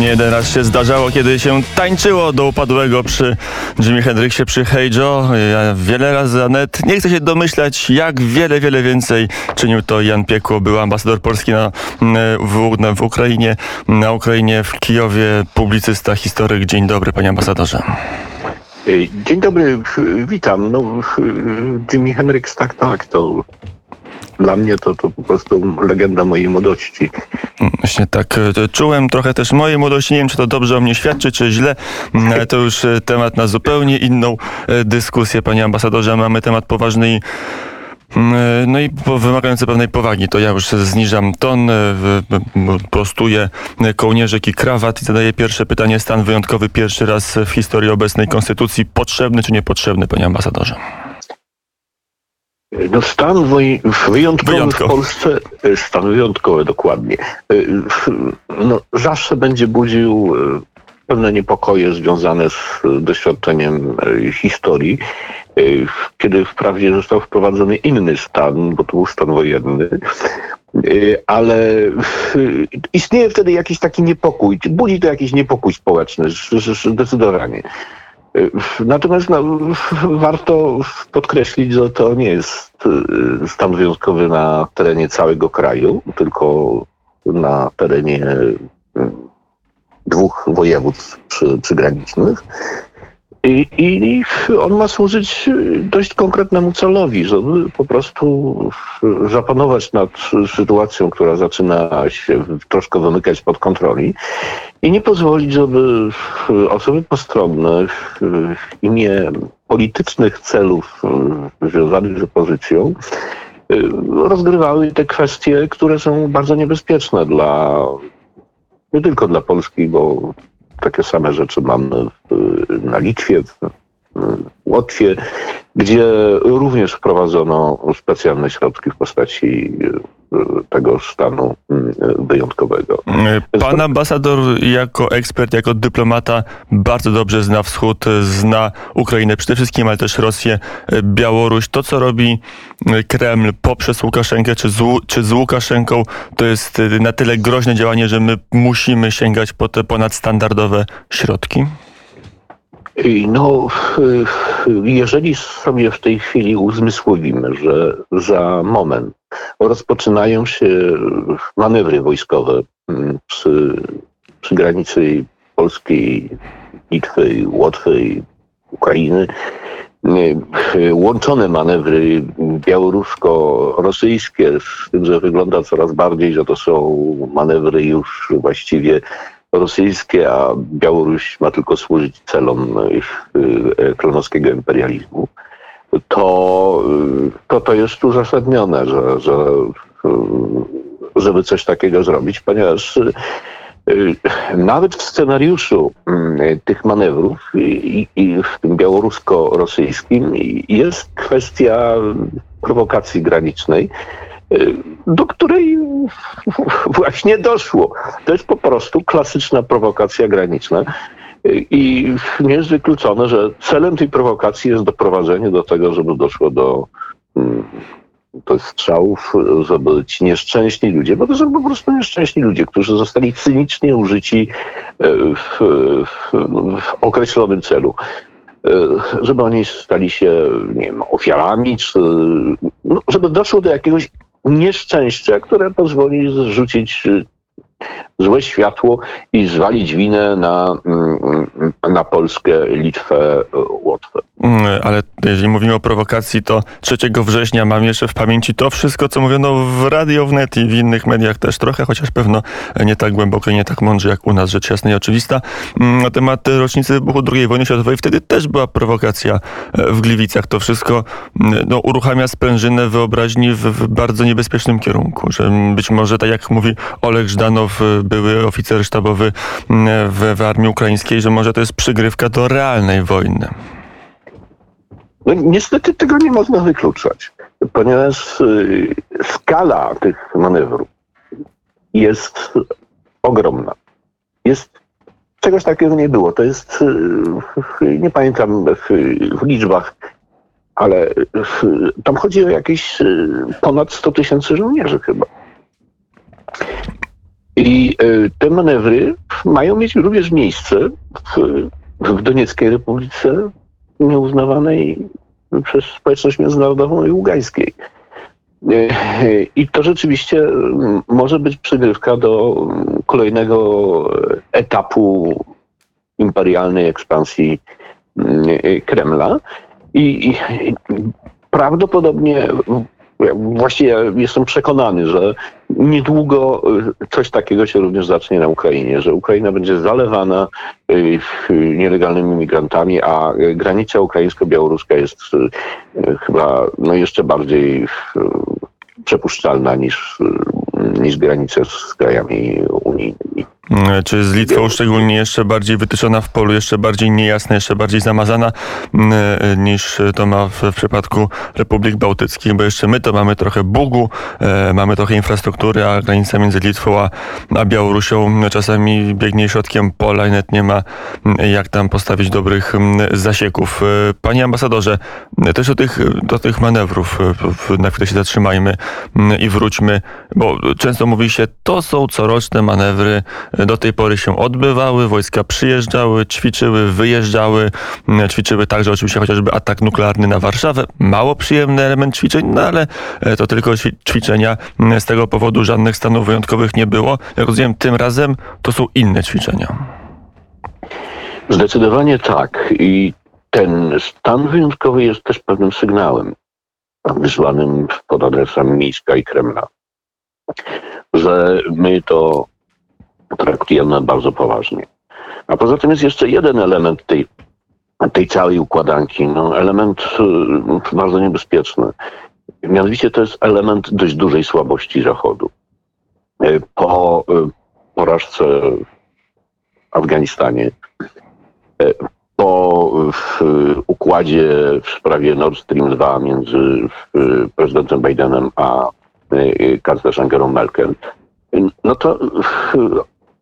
Nie jeden raz się zdarzało, kiedy się tańczyło do upadłego przy Jimi Hendrixie, przy Hey Joe. Ja wiele razy, a net nie chcę się domyślać, jak wiele, wiele więcej czynił to Jan Piekło. Był ambasador Polski na, w, na, w Ukrainie, na Ukrainie, w Kijowie, publicysta, historyk. Dzień dobry, panie ambasadorze. Dzień dobry, witam. No, Jimi Hendrix, tak, tak, to dla mnie to, to po prostu legenda mojej młodości. Właśnie tak e, czułem trochę też mojej młodości. Nie wiem, czy to dobrze o mnie świadczy, czy źle, mm, to już e, temat na zupełnie inną e, dyskusję, panie ambasadorze. Mamy temat poważny i mm, no i wymagający pewnej powagi. To ja już zniżam ton, prostuję kołnierzyk i krawat i zadaję pierwsze pytanie. Stan wyjątkowy pierwszy raz w historii obecnej konstytucji. Potrzebny czy niepotrzebny, panie ambasadorze? No stan wyjątkowy w Polsce, e, stan wyjątkowy dokładnie, e, no, zawsze będzie budził e, pewne niepokoje związane z doświadczeniem historii, kiedy wprawdzie został wprowadzony inny stan, bo to był stan wojenny, ale istnieje wtedy jakiś taki niepokój, budzi to jakiś niepokój społeczny, zdecydowanie. Natomiast no, warto podkreślić, że to nie jest y, stan wyjątkowy na terenie całego kraju, tylko na terenie y, dwóch wojewódstw przy, przygranicznych. I, I, on ma służyć dość konkretnemu celowi, żeby po prostu zapanować nad sytuacją, która zaczyna się troszkę wymykać pod kontroli i nie pozwolić, żeby osoby postronne w imię politycznych celów związanych z opozycją rozgrywały te kwestie, które są bardzo niebezpieczne dla nie tylko dla Polski, bo takie same rzeczy mamy na Litwie, Łotwie, gdzie również wprowadzono specjalne środki w postaci tego stanu mm, wyjątkowego. Pan ambasador jako ekspert, jako dyplomata bardzo dobrze zna wschód, zna Ukrainę przede wszystkim, ale też Rosję, Białoruś. To, co robi Kreml poprzez Łukaszenkę czy z, czy z Łukaszenką, to jest na tyle groźne działanie, że my musimy sięgać po te ponadstandardowe środki? No, jeżeli sobie w tej chwili uzmysłowimy, że za moment rozpoczynają się manewry wojskowe mm, przy, przy granicy polskiej, Litwy, Łotwy, Ukrainy, łączone manewry białorusko-rosyjskie, z tym, że wygląda coraz bardziej, że to są manewry już właściwie rosyjskie, a Białoruś ma tylko służyć celom ich e, klonowskiego imperializmu, to, to to jest uzasadnione, że, że żeby coś takiego zrobić, ponieważ nawet w scenariuszu tych manewrów i, i w tym białorusko-rosyjskim jest kwestia prowokacji granicznej, do której właśnie doszło. To jest po prostu klasyczna prowokacja graniczna. I nie jest wykluczone, że celem tej prowokacji jest doprowadzenie do tego, żeby doszło do, mm, do strzałów, żeby ci nieszczęśni ludzie, bo to są po prostu nieszczęśni ludzie, którzy zostali cynicznie użyci e, w, w, w określonym celu e, żeby oni stali się nie wiem, ofiarami, czy no, żeby doszło do jakiegoś nieszczęścia, które pozwoli zrzucić y, złe światło i zwalić winę na, mm, na Polskę, Litwę, Łotwę. Mm, ale jeżeli mówimy o prowokacji, to 3 września mam jeszcze w pamięci to wszystko, co mówiono w Radio Wnet i w innych mediach też trochę, chociaż pewno nie tak głęboko i nie tak mądrze jak u nas, rzecz jasna i oczywista. Mm, na temat rocznicy wybuchu II wojny światowej wtedy też była prowokacja e, w Gliwicach. To wszystko no, uruchamia sprężynę wyobraźni w, w bardzo niebezpiecznym kierunku, że być może, tak jak mówi Oleg Żdanow, e, były oficer sztabowy w, w armii ukraińskiej, że może to jest przygrywka do realnej wojny. No, niestety tego nie można wykluczać, ponieważ y, skala tych manewrów jest ogromna. Jest czegoś takiego nie było. To jest, y, nie pamiętam w, w liczbach, ale tam chodzi o jakieś y, ponad 100 tysięcy żołnierzy chyba. I te manewry mają mieć również miejsce w, w Donieckiej Republice nieuznawanej przez społeczność międzynarodową i ługańskiej. I to rzeczywiście może być przygrywka do kolejnego etapu imperialnej ekspansji Kremla. I, i prawdopodobnie Właściwie jestem przekonany, że niedługo y, coś takiego się również zacznie na Ukrainie, że Ukraina będzie zalewana y, nielegalnymi migrantami, a granica ukraińsko-białoruska jest y, chyba no jeszcze bardziej przepuszczalna niż, niż granice z krajami unijnymi. Mm, czy z Litwą szczególnie jeszcze bardziej wytyczona w polu, jeszcze bardziej niejasna, jeszcze bardziej zamazana mm, e, niż to ma w, przypadku Republik Bałtyckich, bo jeszcze my to mamy trochę Bugu, e, mamy trochę infrastruktury, a granica między Litwą a, a Białorusią czasami biegnie środkiem pola i nawet nie ma mm, jak tam postawić dobrych zasieków. E, panie ambasadorze, też do tych, do tych manewrów na chwilę się zatrzymajmy i wróćmy, bo często mówi się, to są coroczne manewry do tej pory się odbywały, wojska przyjeżdżały, ćwiczyły, wyjeżdżały, mm, ćwiczyły także oczywiście chociażby atak nuklearny na Warszawę. Mało przyjemny element ćwiczeń, no ale e, to tylko ćwiczenia. Mm, z tego powodu żadnych stanów wyjątkowych nie było. Jak rozumiem, tym razem to są inne ćwiczenia. Zdecydowanie tak. I ten stan wyjątkowy jest też pewnym sygnałem wysłanym pod adresem Mińska i Kremla, że my to traktujemy bardzo poważnie. A poza tym jest jeszcze jeden element tej, tej całej układanki, no, element y, bardzo niebezpieczny. Mianowicie to jest element dość dużej słabości Zachodu. Y, po y, porażce w Afganistanie, po układzie w sprawie Nord Stream 2 między prezydentem Bidenem a kanclerz Angelą Merkel, no to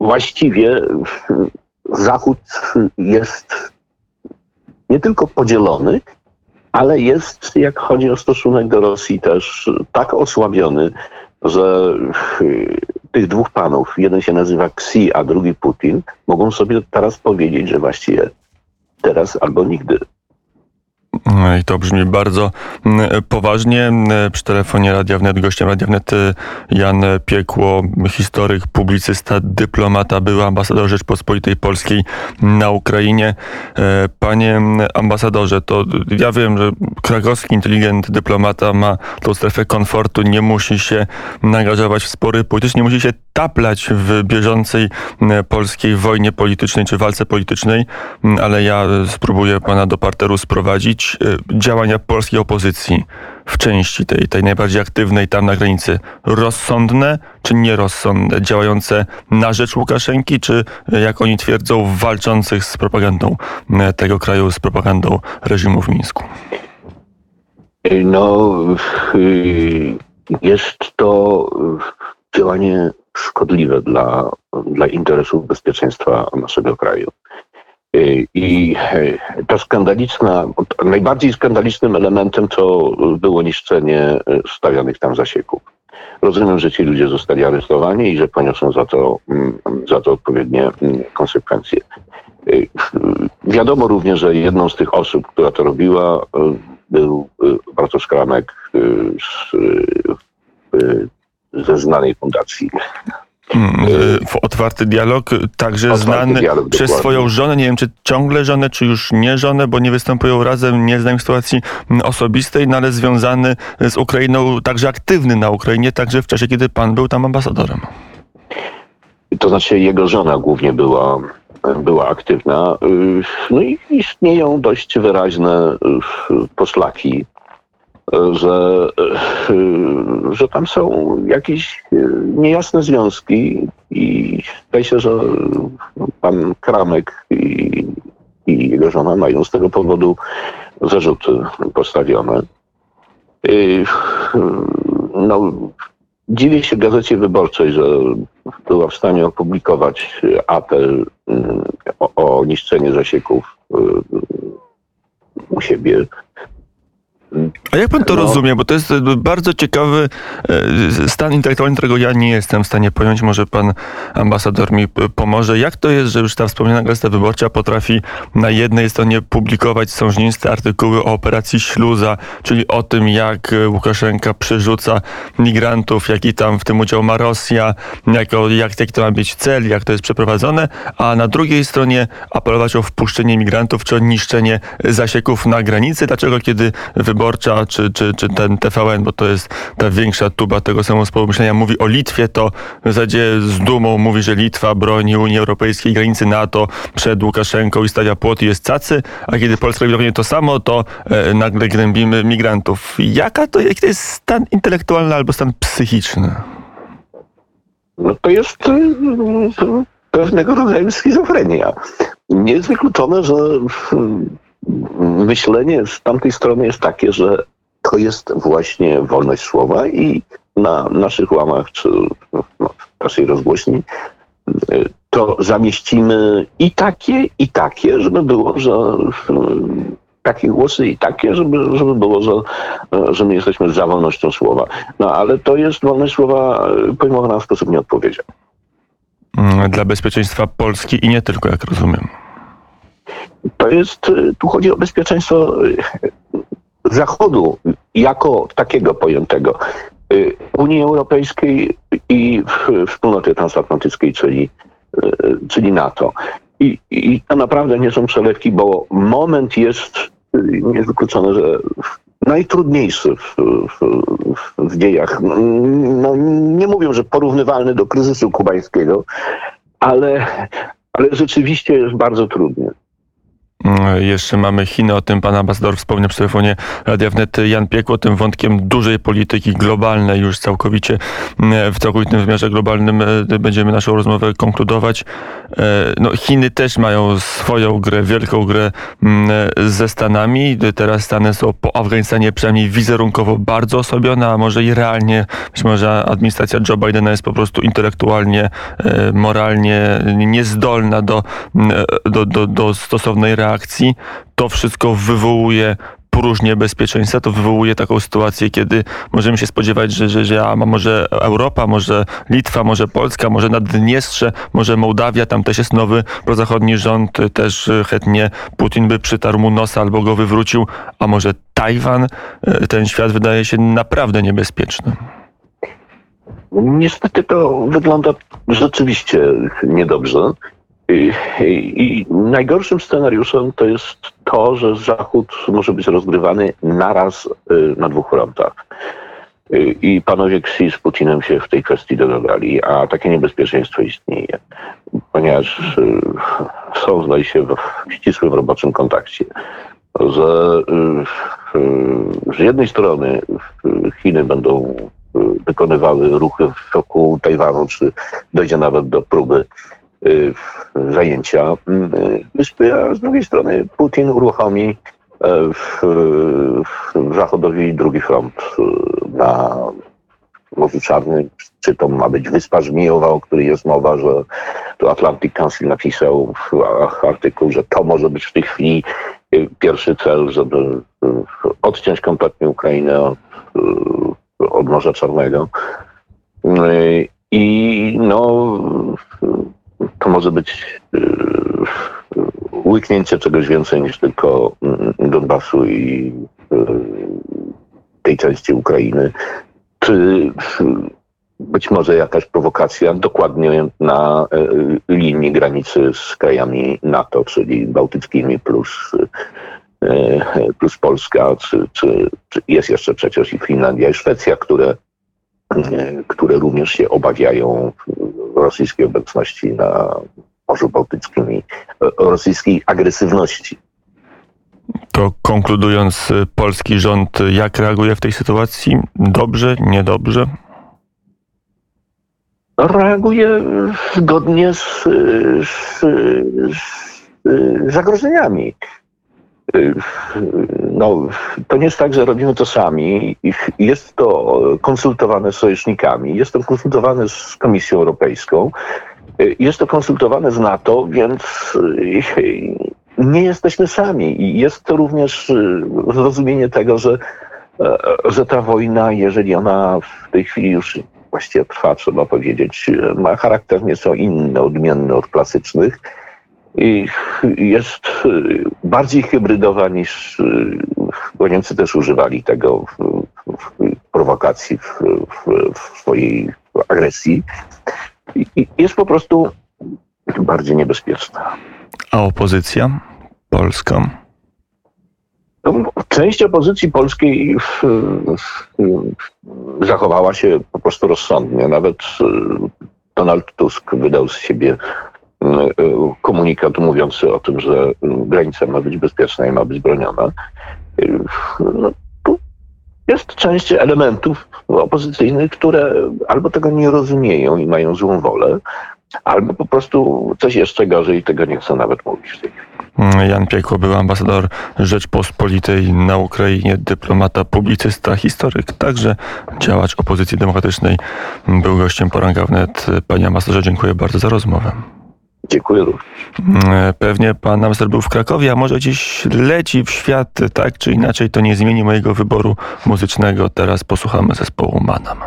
właściwie Zachód jest nie tylko podzielony, ale jest, jak chodzi o stosunek do Rosji, też tak osłabiony, że tych dwóch panów, jeden się nazywa Xi, a drugi Putin, mogą sobie teraz powiedzieć, że właściwie teraz albo nigdy. I to brzmi bardzo mm, poważnie. Przy telefonie Radia Wnet, gościem Radia Wnet y, Jan Piekło, historyk, publicysta, dyplomata, był ambasador Rzeczpospolitej Polskiej na Ukrainie. E, panie ambasadorze, to ja wiem, że krakowski inteligent dyplomata ma tą strefę komfortu, nie musi się angażować w spory polityczne, nie musi się taplać w bieżącej polskiej wojnie politycznej czy walce politycznej, ale ja spróbuję pana do parteru sprowadzić działania polskiej opozycji w części tej, tej najbardziej aktywnej tam na granicy rozsądne czy nierozsądne, działające na rzecz Łukaszenki, czy jak oni twierdzą, walczących z propagandą y, tego kraju, z propagandą reżimu w Mińsku? No, y, jest to działanie szkodliwe dla, dla interesów bezpieczeństwa naszego kraju. I ta skandaliczna, najbardziej skandalicznym elementem to było niszczenie stawianych tam zasieków. Rozumiem, że ci ludzie zostali aresztowani i że poniosą za to, mm, za to odpowiednie mm, konsekwencje. Wiadomo również, że jedną z tych osób, która to robiła, był Bartosz Kramek z, ze znanej fundacji otwarty dialog, także otwarty znany dialog, przez dokładnie. swoją żonę, nie wiem czy ciągle żonę, czy już nie żonę, bo nie występują razem, nie znam sytuacji osobistej, no ale związany z Ukrainą, także aktywny na Ukrainie, także w czasie, kiedy pan był tam ambasadorem. To znaczy jego żona głównie była, była aktywna. No i istnieją dość wyraźne poszlaki że, że tam są jakieś niejasne związki i zdaje się, że pan Kramek i, i jego żona mają z tego powodu zarzuty postawione. No, dziwię się Gazecie Wyborczej, że była w stanie opublikować apel o, o niszczenie zasieków u siebie A jak pan to no. rozumie? Bo to jest e, bardzo ciekawy e, stan intelektualny, którego ja nie jestem w stanie pojąć. Może pan ambasador mi pomoże. Jak to jest, że już ta wspomniana Gazeta Wyborcza potrafi na jednej stronie publikować sążniste artykuły o operacji Śluza, czyli o tym, jak Łukaszenka przerzuca migrantów, jaki tam w tym udział ma Rosja, jak, jak, jaki to ma być cel, jak to jest przeprowadzone, a na drugiej stronie apelować o wpuszczenie migrantów czy o niszczenie zasieków na granicy. Dlaczego, kiedy Wyborcza czy, czy, czy ten TVN, bo to jest ta większa tuba tego samego myślenia, mówi o Litwie, to w zasadzie z dumą mówi, że Litwa broni Unii Europejskiej, granicy NATO przed Łukaszenką i stawia płot i jest cacy, a kiedy Polska robi to samo, to e, nagle gnębimy migrantów. Jaka to, jaki to jest stan intelektualny albo stan psychiczny? No to jest y, pewnego rodzaju schizofrenia. Nie jest wykluczone, że myślenie z tamtej strony jest takie, że to jest właśnie wolność słowa i na naszych łamach czy no, w naszej rozgłośni to zamieścimy i takie, i takie, żeby było, że takie głosy i takie, żeby, żeby było, że, że my jesteśmy za wolnością słowa. No ale to jest wolność słowa pojmowana w sposób nieodpowiedzialny. Mm, dla bezpieczeństwa Polski i nie tylko, jak rozumiem. To jest, y, tu chodzi o bezpieczeństwo y, Zachodu jako takiego pojętego. Y, Unii Europejskiej i wspólnoty transatlantyckiej, czyli, czyli NATO. I, I to naprawdę nie są przelewki, bo moment jest niewykluczony, że najtrudniejszy w, w, w, dziejach. No, nie mówię, że porównywalny do kryzysu kubańskiego, ale, ale rzeczywiście jest bardzo trudny. Mm, jeszcze mamy Chiny, o tym pan ambasador wspomniał przy telefonie Radia Wnet Jan Piekło, tym wątkiem dużej polityki globalnej już całkowicie mm, w całkowitym wymiarze globalnym e, będziemy naszą rozmowę konkludować. E, no, Chiny też mają swoją grę, wielką grę mm, ze Stanami. Teraz Stany są po Afganistanie przynajmniej wizerunkowo bardzo osłabione, a może i realnie. Być może administracja Joe Bidena jest po prostu intelektualnie, e, moralnie niezdolna do, do, do, do stosownej reakcji reakcji, to wszystko wywołuje próżnię bezpieczeństwa, to wywołuje taką sytuację, kiedy możemy się spodziewać, że, że, że a może Europa, może Litwa, może Polska, może Naddniestrze, może Mołdawia, tam też jest nowy prozachodni rząd, też chętnie Putin by przytarł mu nosa albo go wywrócił, a może Tajwan, ten świat wydaje się naprawdę niebezpieczny. Niestety to wygląda rzeczywiście niedobrze. I, najgorszym scenariuszem to jest to, że Zachód może być rozgrywany naraz y, na dwóch frontach. Y, I panowie Xi z Putinem się w tej kwestii dogadali, a takie niebezpieczeństwo istnieje, ponieważ y, są, zdaje się, w ścisłym roboczym kontakcie. Że z jednej strony Chiny będą wykonywały ruchy wokół Tajwanu, czy dojdzie nawet do próby zajęcia wyspy, y, a z drugiej strony Putin uruchomi e, w, w Zachodowi drugi front y, na Morzu Czarnym, czy to ma być Wyspa Żmijowa, o której jest mowa, że to Atlantic Council napisał w artykuł, że to może być w tej chwili pierwszy cel, żeby odciąć kompletnie Ukrainę od, od Morza Czarnego. I no, może być y, łyknięcie czegoś więcej niż tylko mm, Donbasu i y, tej części Ukrainy, czy y, być może jakaś prowokacja dokładnie na linii granicy z krajami NATO, czyli bałtyckimi plus, plus Polska, czy, czy, czy jest jeszcze przecież i Finlandia i Szwecja, które, które również się obawiają rosyjskiej obecności na Morzu Bałtyckim i rosyjskiej agresywności. To konkludując, polski rząd jak reaguje w tej sytuacji? Dobrze, niedobrze? Reaguje zgodnie z, z, z zagrożeniami. No, to nie jest tak, że robimy to sami. Jest to konsultowane z sojusznikami, jest to konsultowane z Komisją Europejską, jest to konsultowane z NATO, więc nie jesteśmy sami. I jest to również zrozumienie tego, że, że ta wojna, jeżeli ona w tej chwili już właściwie trwa, trzeba powiedzieć, ma charakter nieco inny, odmienny od klasycznych jest bardziej hybrydowa niż, bo Niemcy też używali tego w, w prowokacji, w, w, swojej agresji. I jest po prostu bardziej niebezpieczna. A opozycja polska? No, część opozycji polskiej zachowała się po prostu rozsądnie. Nawet Donald Tusk wydał z siebie komunikat mówiący o tym, że granica ma być bezpieczna i ma być broniona. E, no, jest część elementów opozycyjnych, które albo tego nie rozumieją i mają złą wolę, albo po prostu coś jeszcze gorzej i tego nie chcą nawet mówić w tej chwili. Jan Piekło był ambasador Rzeczpospolitej na Ukrainie, dyplomata, publicysta, historyk, także działacz opozycji demokratycznej. Był gościem poranka wnet. Panie ambasadorze, dziękuję bardzo za rozmowę. Dziękuję również. Pewnie pan ambasador był w Krakowie, a może dziś leci w świat, tak czy inaczej to nie zmieni mojego wyboru muzycznego. Teraz posłuchamy zespołu Manam.